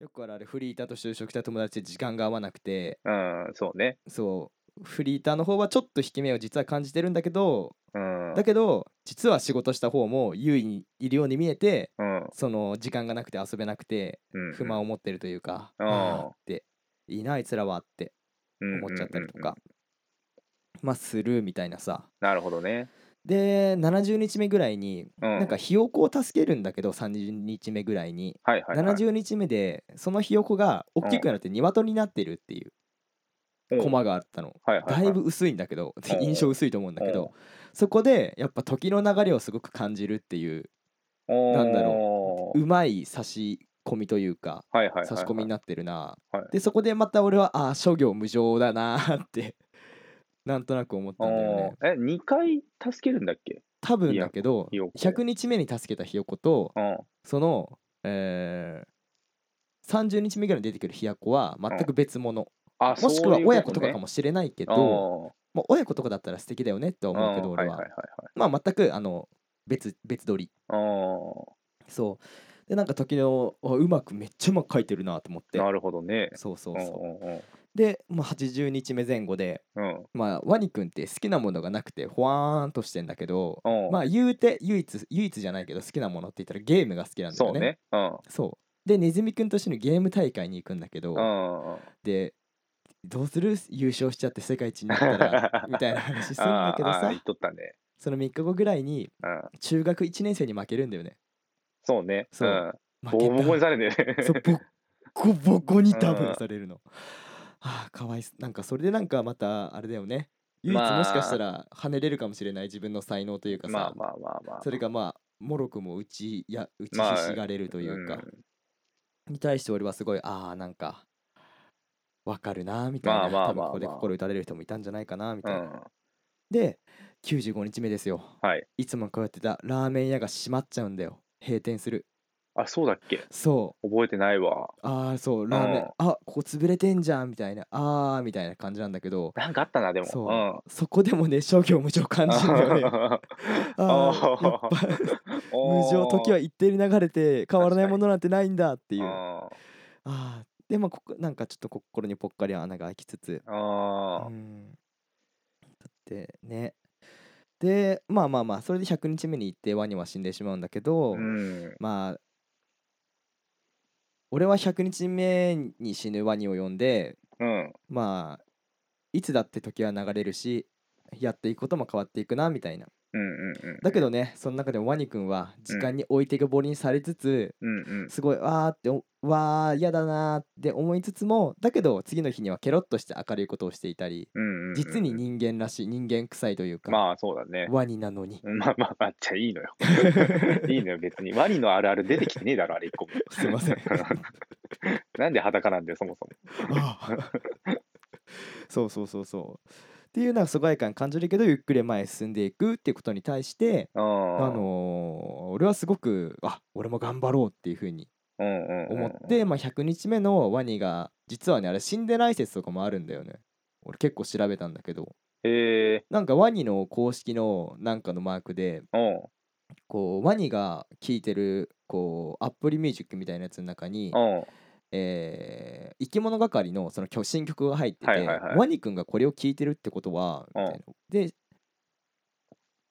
よくあるあるフリーターと就職した友達で時間が合わなくてうん、そうね。そうフリーターの方はちょっと引き目を実は感じてるんだけどうん。だけど実は仕事した方も優位にいるように見えてうん。その時間がなくて遊べなくてうん。不満を持ってるというか、うんあーっていいなあいつらはってうん思っちゃったりと。か、まあするみたいなさなるほどね。で70日目ぐらいに、うん。なんかひよこを助けるんだけど30日目ぐらいに、はいはい、はい。70日目でそのひよこが大きくなって鶏になってるっていううん。コマがあったの、はいはいはい。だいぶ薄いんだけど、うん。印象薄いと思うんだけうん。ど、そこでやっぱ時の流れをすごく感じるっていうなんだろうまい差し込みというかはいはいはいはい。差し込みになってるな、はい。でそこでまた俺はああ諸行無常だなーってなんとなく思ったんだよね。え、2回助けるんだっけ？多分だけどひよこ100日目に助けたひよことうん。その、えー、30日目ぐらいに出てくるひよこは全く別物、あ、もしくは親子とかかももしれないけけど、まあ、親子とかだったら素敵だよねって思うけど俺は,、まあ全くあの別別撮り。はい。そう。でなんか時のあうまくめっちゃうまく描いてるなと思って。なるほどね。そうそうそうで、まあ、80日目前後でうん。まあワニくんって好きなものがなくてほわーんとしてんだけどうん。まあ言うて唯一唯一じゃないけど好きなものって言ったらゲームが好きなんだよねそうね。うん。そうでネズミくんと一緒にゲーム大会に行くんだけど、うん。でどうする？優勝しちゃって世界一になったら みたいな話するんだけどさあーあー言っとったね。その3日後ぐらいにうん。中学1年生に負けるんだよねそうね。そううん。負けボコボコにたされてね。そうボッコボコにダブうんルされるのはあかわいす。なんかそれでなんかまたあれだよね。唯一まあもしかしたら跳ねれるかもしれない自分の才能というかさ、まあまあまあまあ。それがまあもろくも打ちや打ちまあひしがれるというか、ん。に対して俺はすごいああなんかわかるなみたいな、まあまあ多分ここでまあまあ心打たれる人もいたんじゃないかなみたいな、うん。で95日目ですよ。はい。いつも通ってたラーメン屋が閉まっちゃうんだよ。閉店するあ、そうだっけ？そう。覚えてないわ。ああそう。ラーメン、うん。あここ潰れてんじゃんみたいな。あーみたいな感じなんだけど。なんかあったな、でも。そう、うん。そこでもね諸行無常感じるんだよね。ああー。やっぱ 無常時は一定に流れて変わらないものなんてないんだっていう。ああでもここなんかちょっと心にぽっかり穴が開きつつ。ーあー。うん。だってね。でまあまあまあそれで100日目に行ってワニは死んでしまうんだけど、うん。まあ俺は100日目に死ぬワニを呼んでうん。まあいつだって時は流れるしやっていくことも変わっていくなみたいな。だけどねその中でもワニくんは時間に置いてけぼりにされつつ、うんうん。すごいわーっておわー嫌だなーって思いつつもだけど次の日にはケロッとして明るいことをしていたり実に人間らしい人間臭いというか、まあそうだね。ワニなのにまあまあまあ、じゃあいいのよ。いいのよ、別に。ワニのあるある出てきてねえだろ、あれ一個も。すいません なんで裸なんだよ、そもそも。ああそうそうそうそうっていうなんか疎外感感じるけどゆっくり前へ進んでいくっていうことに対してああのー俺はすごくあ俺も頑張ろうっていうふうに思って、まあ、100日目のワニが実はねあれ死んでない説とかもあるんだよね。俺結構調べたんだけど。へえなんかワニの公式のなんかのマークでうん。こうワニが聴いてるこう Apple Music みたいなやつの中に、うんえー生き物係のその曲新曲が入ってて、はいはいはい。ワニくんがこれを聴いてるってことはみたいな。で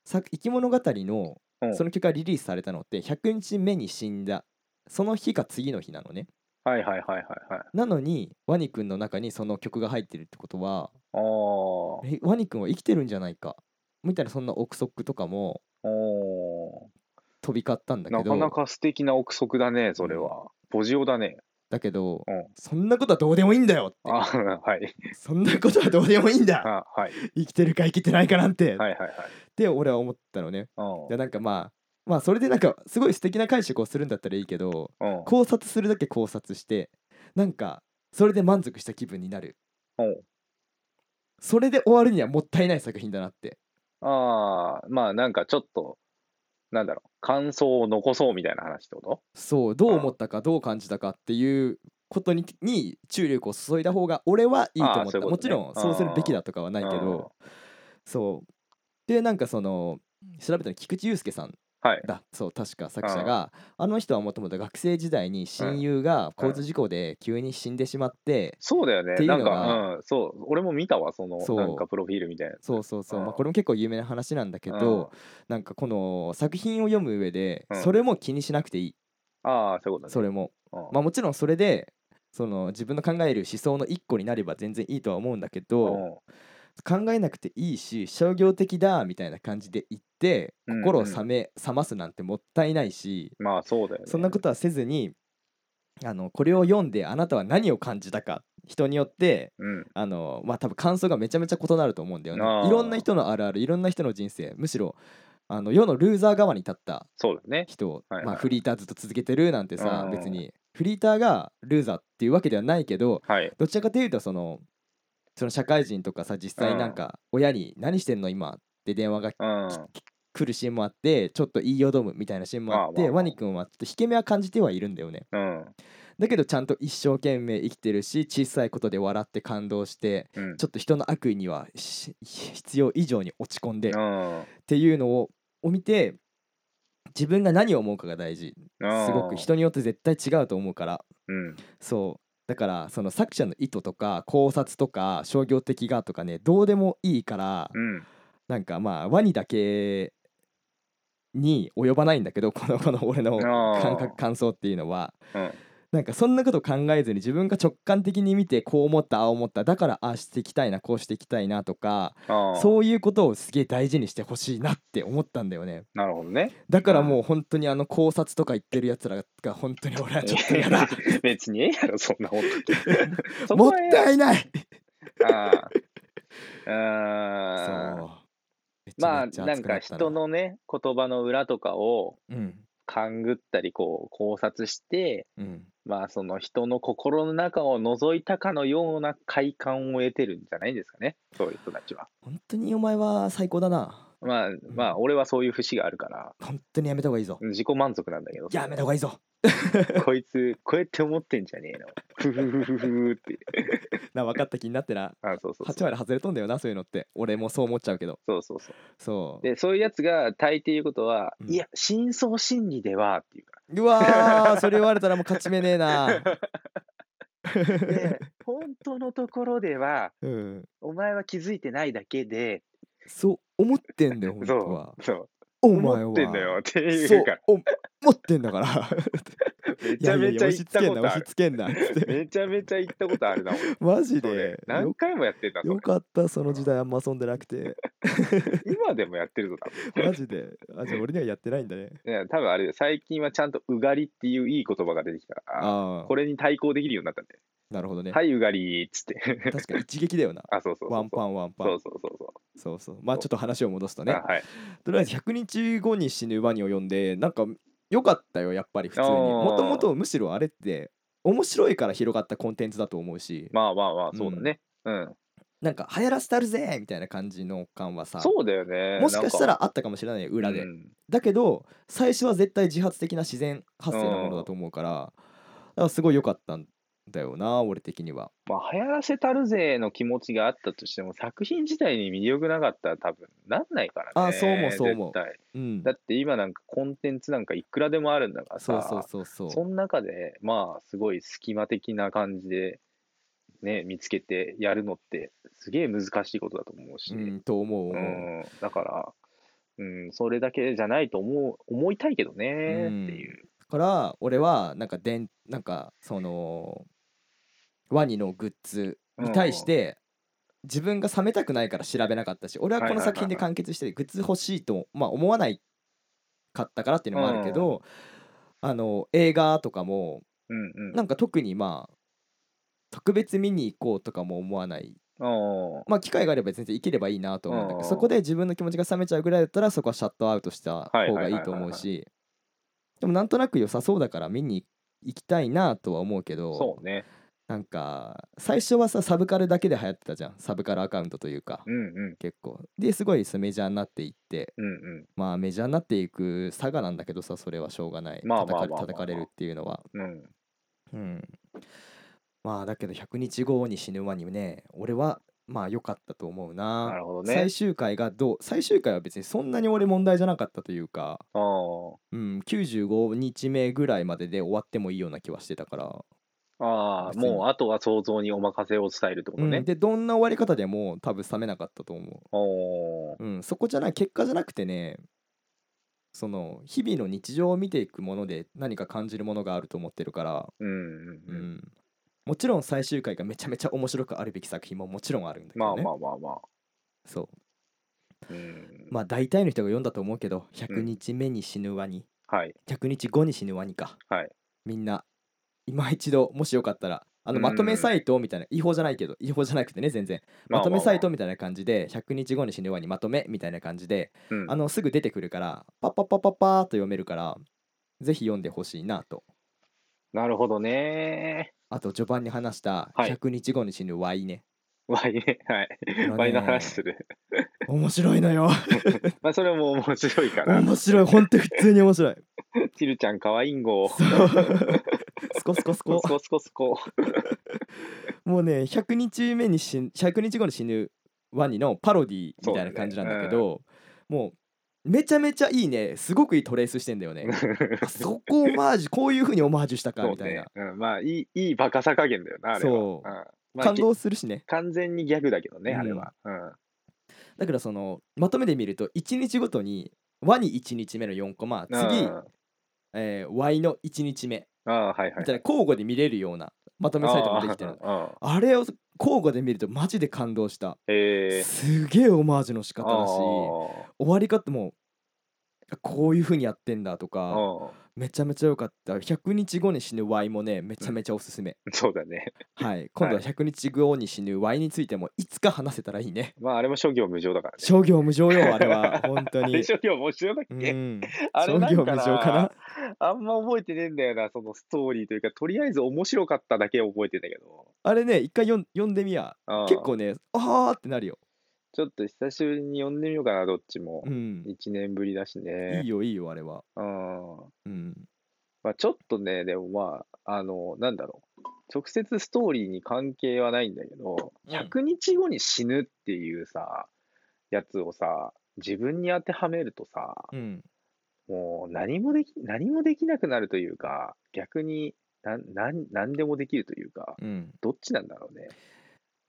さ生き物語のうん。その曲がリリースされたのって100日目に死んだその日か次の日なのね。はいはいはいはいはい。なのにワニくんの中にその曲が入ってるってことはワニくんは生きてるんじゃないか。みたいなそんな憶測とかもお飛び交ったんだけど。かなか素敵な憶測だねそれは、ポジオだねだけど、うん。そんなことはどうでもいいんだよって。あはい。そんなことはどうでもいいんだ。あはい。生きてるか生きてないかなんて、はいはいはい。って俺は思ったのね。うん。でなんかまあまあそれでなんかすごい素敵な解釈をするんだったらいいけどうん。考察するだけ考察してなんかそれで満足した気分になる。うん。それで終わるにはもったいない作品だなって。ああまあなんかちょっとなんだろう感想を残そうみたいな話ってこと？そうどう思ったかどう感じたかっていうことにに注力を注いだ方が俺はいいと思った、ね。もちろんそうするべきだとかはないけど。そう。でなんかその調べたの菊池雄介さんはい。だ。そう確か作者が。あの人はもともと学生時代に親友が交通事故で急に死んでしまって、そうだよね。って。いうのがか、うん、そう、俺も見たわ、その、なんかプロフィールみたいな。そうそうそう、まあ、うん。これも結構有名な話なんだけど、なんかこの作品を読む上でうん。それも気にしなくていい、ああ、そういうことね。それも。うん。まあもちろんそれでその自分の考える思想の一個になれば全然いいとは思うんだけど、うん考えなくていいし商業的だみたいな感じで言って心を冷め、冷ますなんてもったいないしまあそうだよね。そんなことはせずにあのこれを読んであなたは何を感じたか人によってうん。あのまあ多分感想がめちゃめちゃ異なると思うんだよねいろんな人のあるあるいろんな人の人生むしろあの世のルーザー側に立ったそうだね。人を、はいはいまあ、フリーターずっと続けてるなんてさうん別にフリーターがルーザーっていうわけではないけどはい。どちらかというとそのその社会人とかさ実際なんか親に「何してんの今」って電話がうん。来るシーンもあってちょっと言いよどむみたいなシーンもあってワニ君はちょっと引け目は感じてはいるんだよねうん。だけどちゃんと一生懸命生きてるし小さいことで笑って感動してうん。ちょっと人の悪意にはし必要以上に落ち込んでっうん。ていうのをを見て自分が何を思うかが大事すごく人によって絶対違うと思うからうん。そうだからその作者の意図とか考察とか商業的がとかねどうでもいいからうん。なんかまあワニだけに及ばないんだけどこの この俺の感覚感想っていうのはうん。なんかそんなこと考えずに自分が直感的に見てこう思ったああ思っただからああしていきたいなこうしていきたいなとか。そういうことをすげえ大事にしてほしいなって思ったんだよね。なるほどね。だからもう本当にあの考察とか言ってるやつらが本当に俺はちょっと嫌だ別にええやろ、そんなほん。とに。そもったいない。ああ。そう。まあ、なんか人のね、言葉の裏とかをうん。勘ぐったり、こう、考察して、うんまあ、その人の心の中を覗いたかのような快感を得てるんじゃないですかね、そういう人たちは。本当にお前は最高だな。まあ、まあ、俺はそういう節があるから、本当にやめた方がいいぞ。自己満足なんだけど、やめた方がいいぞ。こいつ、こうやって思ってんじゃねえの。ふふふふふって。な分かった気になってな。あ、そうそう8そう。割外れとんだよなそういうのって。俺もそう思っちゃうけど。そうそうそう。そう。で、そういうやつが大抵言うことは、うん。いや、深層心理ではっていうかうわーそれ言われたらもう勝ち目ねえな。ら。で、本当のところでは、うん。お前は気づいてないだけで、そう思ってんだよ本そ当は。う、そう、お前は。思ってんだよってそういうか思ってんだからめちゃめちゃ言ったことある。めちゃめちゃ言ったことあるな、マジで？よ何回もやってんだ、それ。よかったその時代あんま遊んでなくて。今でもやってるぞ、多マジで？あじゃあ俺にはやってないんだね。分。いや、多分あれ最近はちゃんとうがりっていういい言葉が出てきたああこれに対抗できるようになったんで、なるほどね。はい、うがりっつって。確かに一撃だよな。あ、そうそう。ワンパンワンパン。そうそうそうそそうそう。まあちょっと話を戻すとう。ね。あはい。とりあえず100日後に死ぬワニを読んでなんか良かったよやっぱり普通に。あー。もともとむしろあれって面白いから広がったコンテンツだと思うし。まあまあまあ、そうだね。うん。なんか流行らせたるぜみたいな感じの感はさ。そうだよね。もしかしたらあったかもしれないよ裏で、うん。だけど最初は絶対自発的な自然発生のものだと思うからだからすごい良かったんだよな俺的には。まあ、流行らせたるぜの気持ちがあったとしても、作品自体に魅力なかったら多分なんないからね。あそう思うそう思う。うん。だって今なんかコンテンツなんかいくらでもあるんだからそうさ、そうそうそう。その中で、まあ、すごい隙間的な感じで、ね、見つけてやるのって、すげえ難しいことだと思うし、うんと思う。思う、うん。だから、うん、それだけじゃないと思う思いたいけどねっていう。から俺はなんかでんなんかそのワニのグッズに対して自分が冷めたくないから調べなかったし俺はこの作品で完結してグッズ欲しいと、まあ、思わないかったからっていうのもあるけど、あの映画とかも。なんか特にまあ特別見に行こうとかも思わない。あまあ機会があれば全然行ければいいなと思うんだけどうんそこで自分の気持ちが冷めちゃうぐらいだったらそこはシャットアウトした方がいいと思うしでもなんとなく良さそうだから見に行きたいなとは思うけあ、どそうね。なんか最初はさサブカルだけで流行ってたじゃん。サブカルアカウントというか。うんうん。結構。ですごいメジャーになっていって。うんうん。まあメジャーになっていく差がなんだけどさそれはしょうがない。叩かれるっていうのは。うん。うん。まあだけど100日後に死ぬワニね俺はまあ良かったと思うな。なるほどね。最終回がどう最終回は別にそんなに俺問題じゃなかったというか、うん、95日目ぐらいまでで終わってもいいような気はしてたから、あー、別に。もうあとは想像にお任せを伝えるってことね。うん、。でどんな終わり方でも多分冷めなかったと思おー。う、うん、そこじゃない結果じゃなくてねその日々の日常を見ていくもので何か感じるものがあると思ってるから、うんうんううん。ん、もちろん最終回がめちゃめちゃ面白くあるべき作品ももちろんあるんだけどね、まあまあまあまあ。そう。うん。まあ大体の人が読んだと思うけど100日目に死ぬワニ、はい。100日後に死ぬワニか、はい。みんな今一度もしよかったらあのまとめサイトみたいな違法じゃないけど違法じゃなくてね全然まとめサイトみたいな感じで100日後に死ぬワニまとめみたいな感じでうんあのすぐ出てくるからパッパッパッパッパーっと読めるからぜひ読んでほしいなとなるほどね。あと序盤に話したはい100日後に死ぬワイねワイね。はい。ねワイの話する。面白いのよ まあそれも面白いから。面白い本当に普通に面白い ティルちゃんかわいいんご。そうスコスコスコ。スコスコスコ。もうね100日目に死ぬ100日後に死ぬワニのパロディみたいな感じなんだけどもうめちゃめちゃいいね。すごくいいトレースしてんだよね。あそこオマージュこういう風にオマージュしたかみたいな、ね。うん、まあいい、いいバカさ加減だよな、あれは。そう。うん。まあ感動するしね。完全にギャグだけどね、うん。あれは。うん。だからそのまとめで見ると1日ごとにワニ1日目の4コマ次、うん。えー、ワイの1日目ああ、はいはいみたいな交互で見れるようなまとめサイトもできてるの。あああれを交互で見るとマジで感動した。へえ。すげえオマージュの仕方だしあ終わり方もこういう風にやってんだとあかあめちゃめちゃ良かった。100日後に死ぬ Y もねめちゃめちゃおすすめ、そうだね。はい。今度は100日後に死ぬ Y についてもいつか話せたらいいね。まああれも諸行無常だからね。商業無常よ あれは。本当に。あれ諸行無常だっうけ、ん。あれ商業無常かな？あんま覚えてねえんだよな、そのストーリーというか、とりあえず面白かっただけ覚えてんだけど。あれね一回読んでみや。ああ結構ねあーってなるよちょっと久しぶりに読んでみようかな、どっちもう。ん1年ぶりだしね。いいよいいよあれはうん。うんまあ、ちょっとね、でもまあ、あの、なんだろう。直接ストーリーに関係はないんだけど、うん100日後に死ぬっていうさ、やつをさ、自分に当てはめるとさ、うんもう何もでき、何もできなくなるというか、逆になんなん何でもできるというか、うんどっちなんだろうね。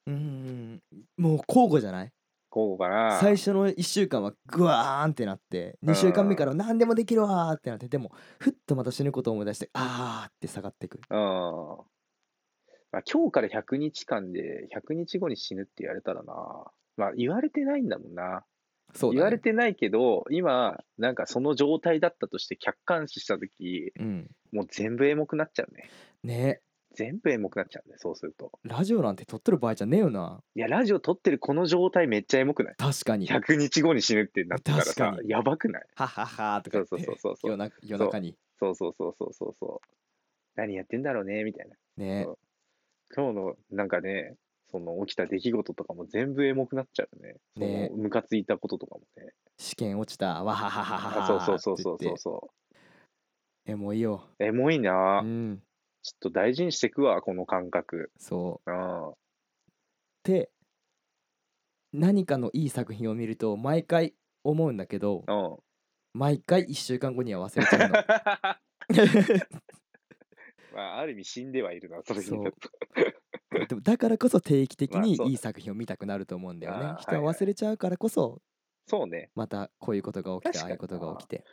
うんもう交互じゃない？こうかな。最初の1週間はグワーンってなって2週間目から何でもできるわーってなってでもふっとまた死ぬことを思い出してあーって下がってくうん。まあ、今日から100日間で100日後に死ぬって言われたらな。まあ、言われてないんだもんな。そうだ、ね、言われてないけど、今、なんかその状態だったとして客観視したとき、うんもう全部エモくなっちゃうね。ね全部エモくなっちゃうね、そうすると。ラジオなんて撮ってる場合じゃねえよないや、ラジオ撮ってるこの状態めっちゃエモくない？確かに ?100 日後に死ぬってなったら確さか、にやばくない？はははとかそうそうそうそう夜中夜中にそうそうそうそうそうそう。何やってんだろうね、みたいな。ね今日のなんかね、その起きた出来事とかも全部エモくなっちゃうね。そねのムカついたこととかもね。試験落ちたわはははははあそうそうそうそうそうそえもういいよう。エモいな、うんちょっと大事にしてくわ、この感覚。そううん。で何かのいい作品を見ると毎回思うんだけどうん。毎回1週間後には忘れちゃうの まあ、ある意味死んではいるな、それそうによると。でもだからこそ定期的にいい作品を見たくなると思うんだよね人は忘れちゃうからこそそうね。またこういうことが起きてああいうことが起きて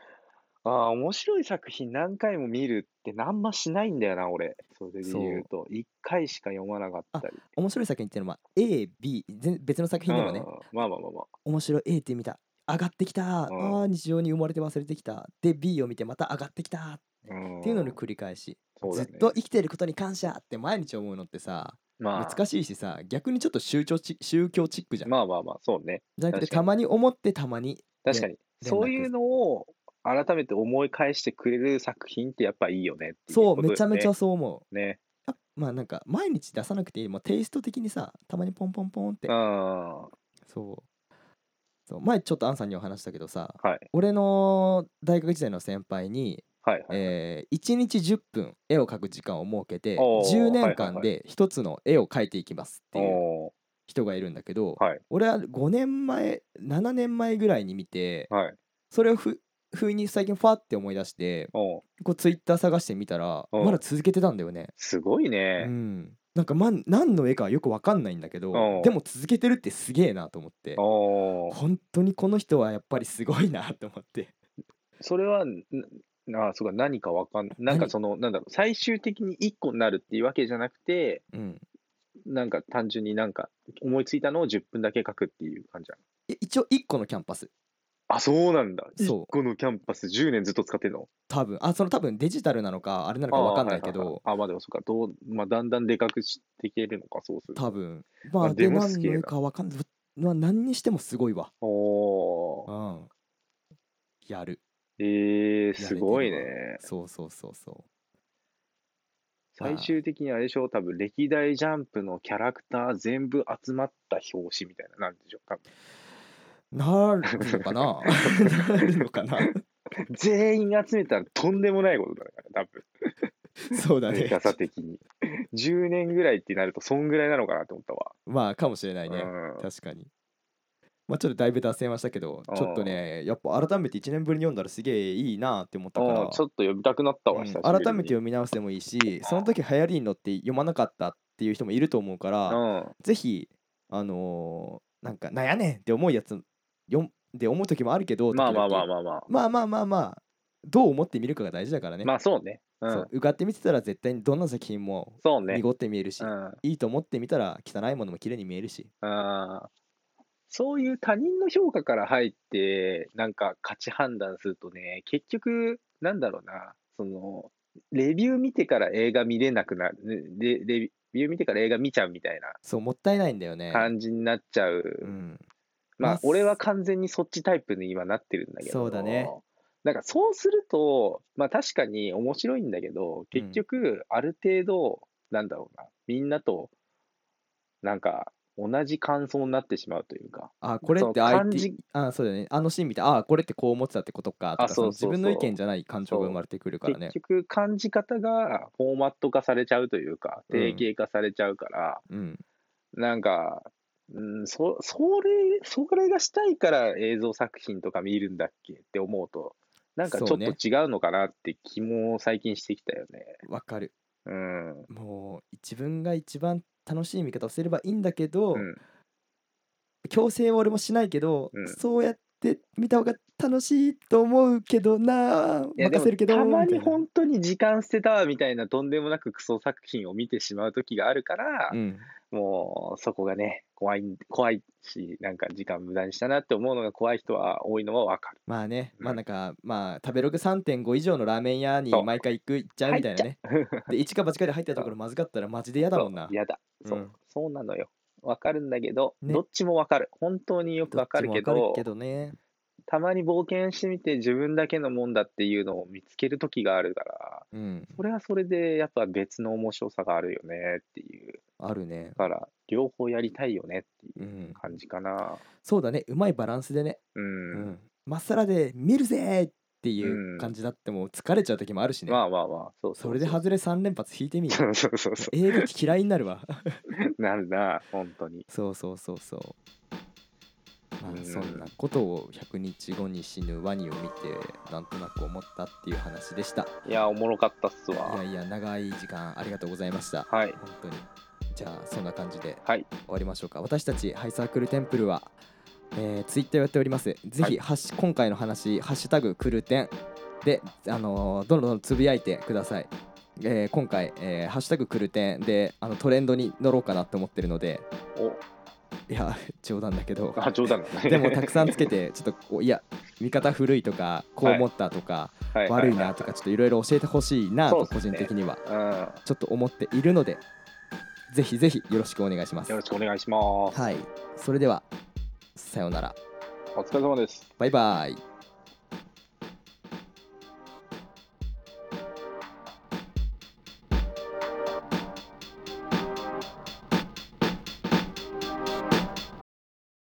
ああ、面白い作品何回も見るってあんましないんだよな、俺。それで言うと。一回しか読まなかったり。面白い作品っていうのは AB 全別の作品でもね。うん。まあまあまあまあ。面白い A って見た。上がってきた。あうん。ー日常に生まれて忘れてきた。で B を見てまた上がってきた。うんっていうのの繰り返し。ね。ずっと生きてることに感謝って毎日思うのってさまあ、難しいしさ逆にちょっと宗教チ宗教チックじゃん。まあまあまあ、そうね。じゃなくてたまに思ってたまに確かに。そういうのを改めて思い返してくれる作品ってやっぱいいよねっていうそうめちゃめちゃそう思うね。あまあなんか毎日出さなくていいもうテイスト的にさたまにポンポンポンってうん。はそうそう前ちょっとアンさんには話したけどさい。俺の大学時代の先輩に、はいはい。えー、1日10分絵を描く時間を設けておー10年間で一つの絵を描いていきますっていうお人がいるんだけど、はい俺は5年前7年前ぐらいに見てはい。それをふ不意に最近ファって思い出しておう。こうツイッター探してみたらう。んまだ続けてたんだよね。すごいうね。ん、なんか、ま、何の絵かよくわかんないんだけどう。んでも続けてるってすげえなと思って。おう。本当にこの人はやっぱりすごいなと思って。それは、なあ、そうか、何かわかんなんか何その、なんだろう、最終的に1個になるっていうわけじゃなくて、うん。なんか単純になんか思いついたのを10分だけ書くっていう感じな一応1個のキャンパスあ、そうなんだ。そう。1個のキャンパス10年ずっと使ってんの？多分。あその多分デジタルなのかあれなのかわかんないけあーはははどあ、まあでもそうか、どう、まあだんだんでかくしていけるのか、そうすると。多分。まああででも何の絵かわかんない。まあ何にしてもすごいわ。おー。うん。やる。えー、すごいね。そうそうそうそう。最終的にあれでしょ、多分歴代ジャンプのキャラクター全部集まった表紙みたいな、なんでしょう、多分なるのかな？なるのかな？全員集めたらとんでもないことだから、多分。そうだね。でかさ的に。10年ぐらいってなると、そんぐらいなのかなと思ったわ。まあかもしれないね。うん。確かに。まあちょっとだいぶ脱線はしたけどうん。ちょっとねやっぱ改めて1年ぶりに読んだらすげえいいなって思ったから。うんちょっと読みたくなったわ、うん改めて読み直してもいいしその時流行りに乗って読まなかったっていう人もいると思うから、うん。ぜひあのーなんかなんやねんって思うやつ読んで思う時もあるけどまあまあまああまあまあ。まあまあまあまあどう思ってみるかが大事だからね、まあそうね。うん。そう受かってみてたら絶対にどんな作品も。濁って見えるし、うん。いいと思ってみたら汚いものも綺麗に見えるしあーそういう他人の評価から入って、なんか価値判断するとね、結局、なんだろうな、その、レビュー見てから映画見れなくなる、ねレレビュー見てから映画見ちゃうみたいなそうもったいないんだよね感じになっちゃう。うんままあ、あ俺は完全にそっちタイプに今なってるんだけど。そうだね。なんかそうすると、まあ確かに面白いんだけど、結局、ある程度、なんだろうな、みんなと、なんか、同じ感想になってしまうというか。あこれって相手あそうだよね。あのシーン見てあこれってこう思ってたってことか。とかあそう自分の意見じゃない感情が生まれてくるからね。結局、感じ方がフォーマット化されちゃうというか、うん定型化されちゃうから、うん。なんか、うん、そそれ、それがしたいから映像作品とか見るんだっけって思うと、なんかちょっと違うのかなって気も最近してきたよね。わかるうん。もう自分が一番楽しい見方をすればいいんだけど、うん、強制は俺もしないけど、うんそうやって見た方が楽しいと思うけどな任せるけどたまに本当に時間捨てたわみたいなとんでもなくクソ作品を見てしまう時があるから、うん、もうそこがね、怖い、怖いし、なんか時間無駄にしたなって思うのが怖い人は多いのはわかる。まあね、うんまあなんかまあ食べログ3.5以上のラーメン屋に毎回行く行っちゃうみたいなねで一か八かで入ったところまずかったらマジで嫌だもんなそうやだ。そう、うんそうなのよ。わかるんだけど、ねどっちもわかる。本当によくわかるけどどっちもわかるけどねたまに冒険してみて自分だけのもんだっていうのを見つける時があるから、うんそれはそれでやっぱ別の面白さがあるよねっていう。あるねだから、両方やりたいよねってういうん感じかな。そうだねうまいバランスでねう。うんんまっさらで見るぜーっていうん。う感じだってもう疲れちゃう時もあるしね、まあまあまあ、そうそれで外れ3連発引いてみる。そうそうそうそ映画嫌いになるわ。う。なるな、本当に。そうそうそうそう。まうん。あそんなことを100日後に死ぬワニを見てなんとなく思ったっていう話でした。いや、おもろかったっすいやわ。いや長い時間ありがとうございました。はい。本当に。じゃあそんな感じではい。終わりましょうか。私たちハイサークルテンプルは、えー、ツイッターやっております。ぜひ、はい。今回の話「ハッシュタグクルテン」で、あのーどんどんつぶやいてください、えー今回、えーハッシュタグクルテン」であのトレンドに乗ろうかなと思ってるので。お、いや冗談だけど。あ、冗談だね。でもたくさんつけて ちょっといや見方古いとかこう思ったとか、はい。悪いなとかちょっといろいろ教えてほしいなと個人的にはうん。ちょっと思っているのでぜひぜひよろしくお願いします。よろしくお願いします。はい。それではさようならお疲れ様です。バイバイ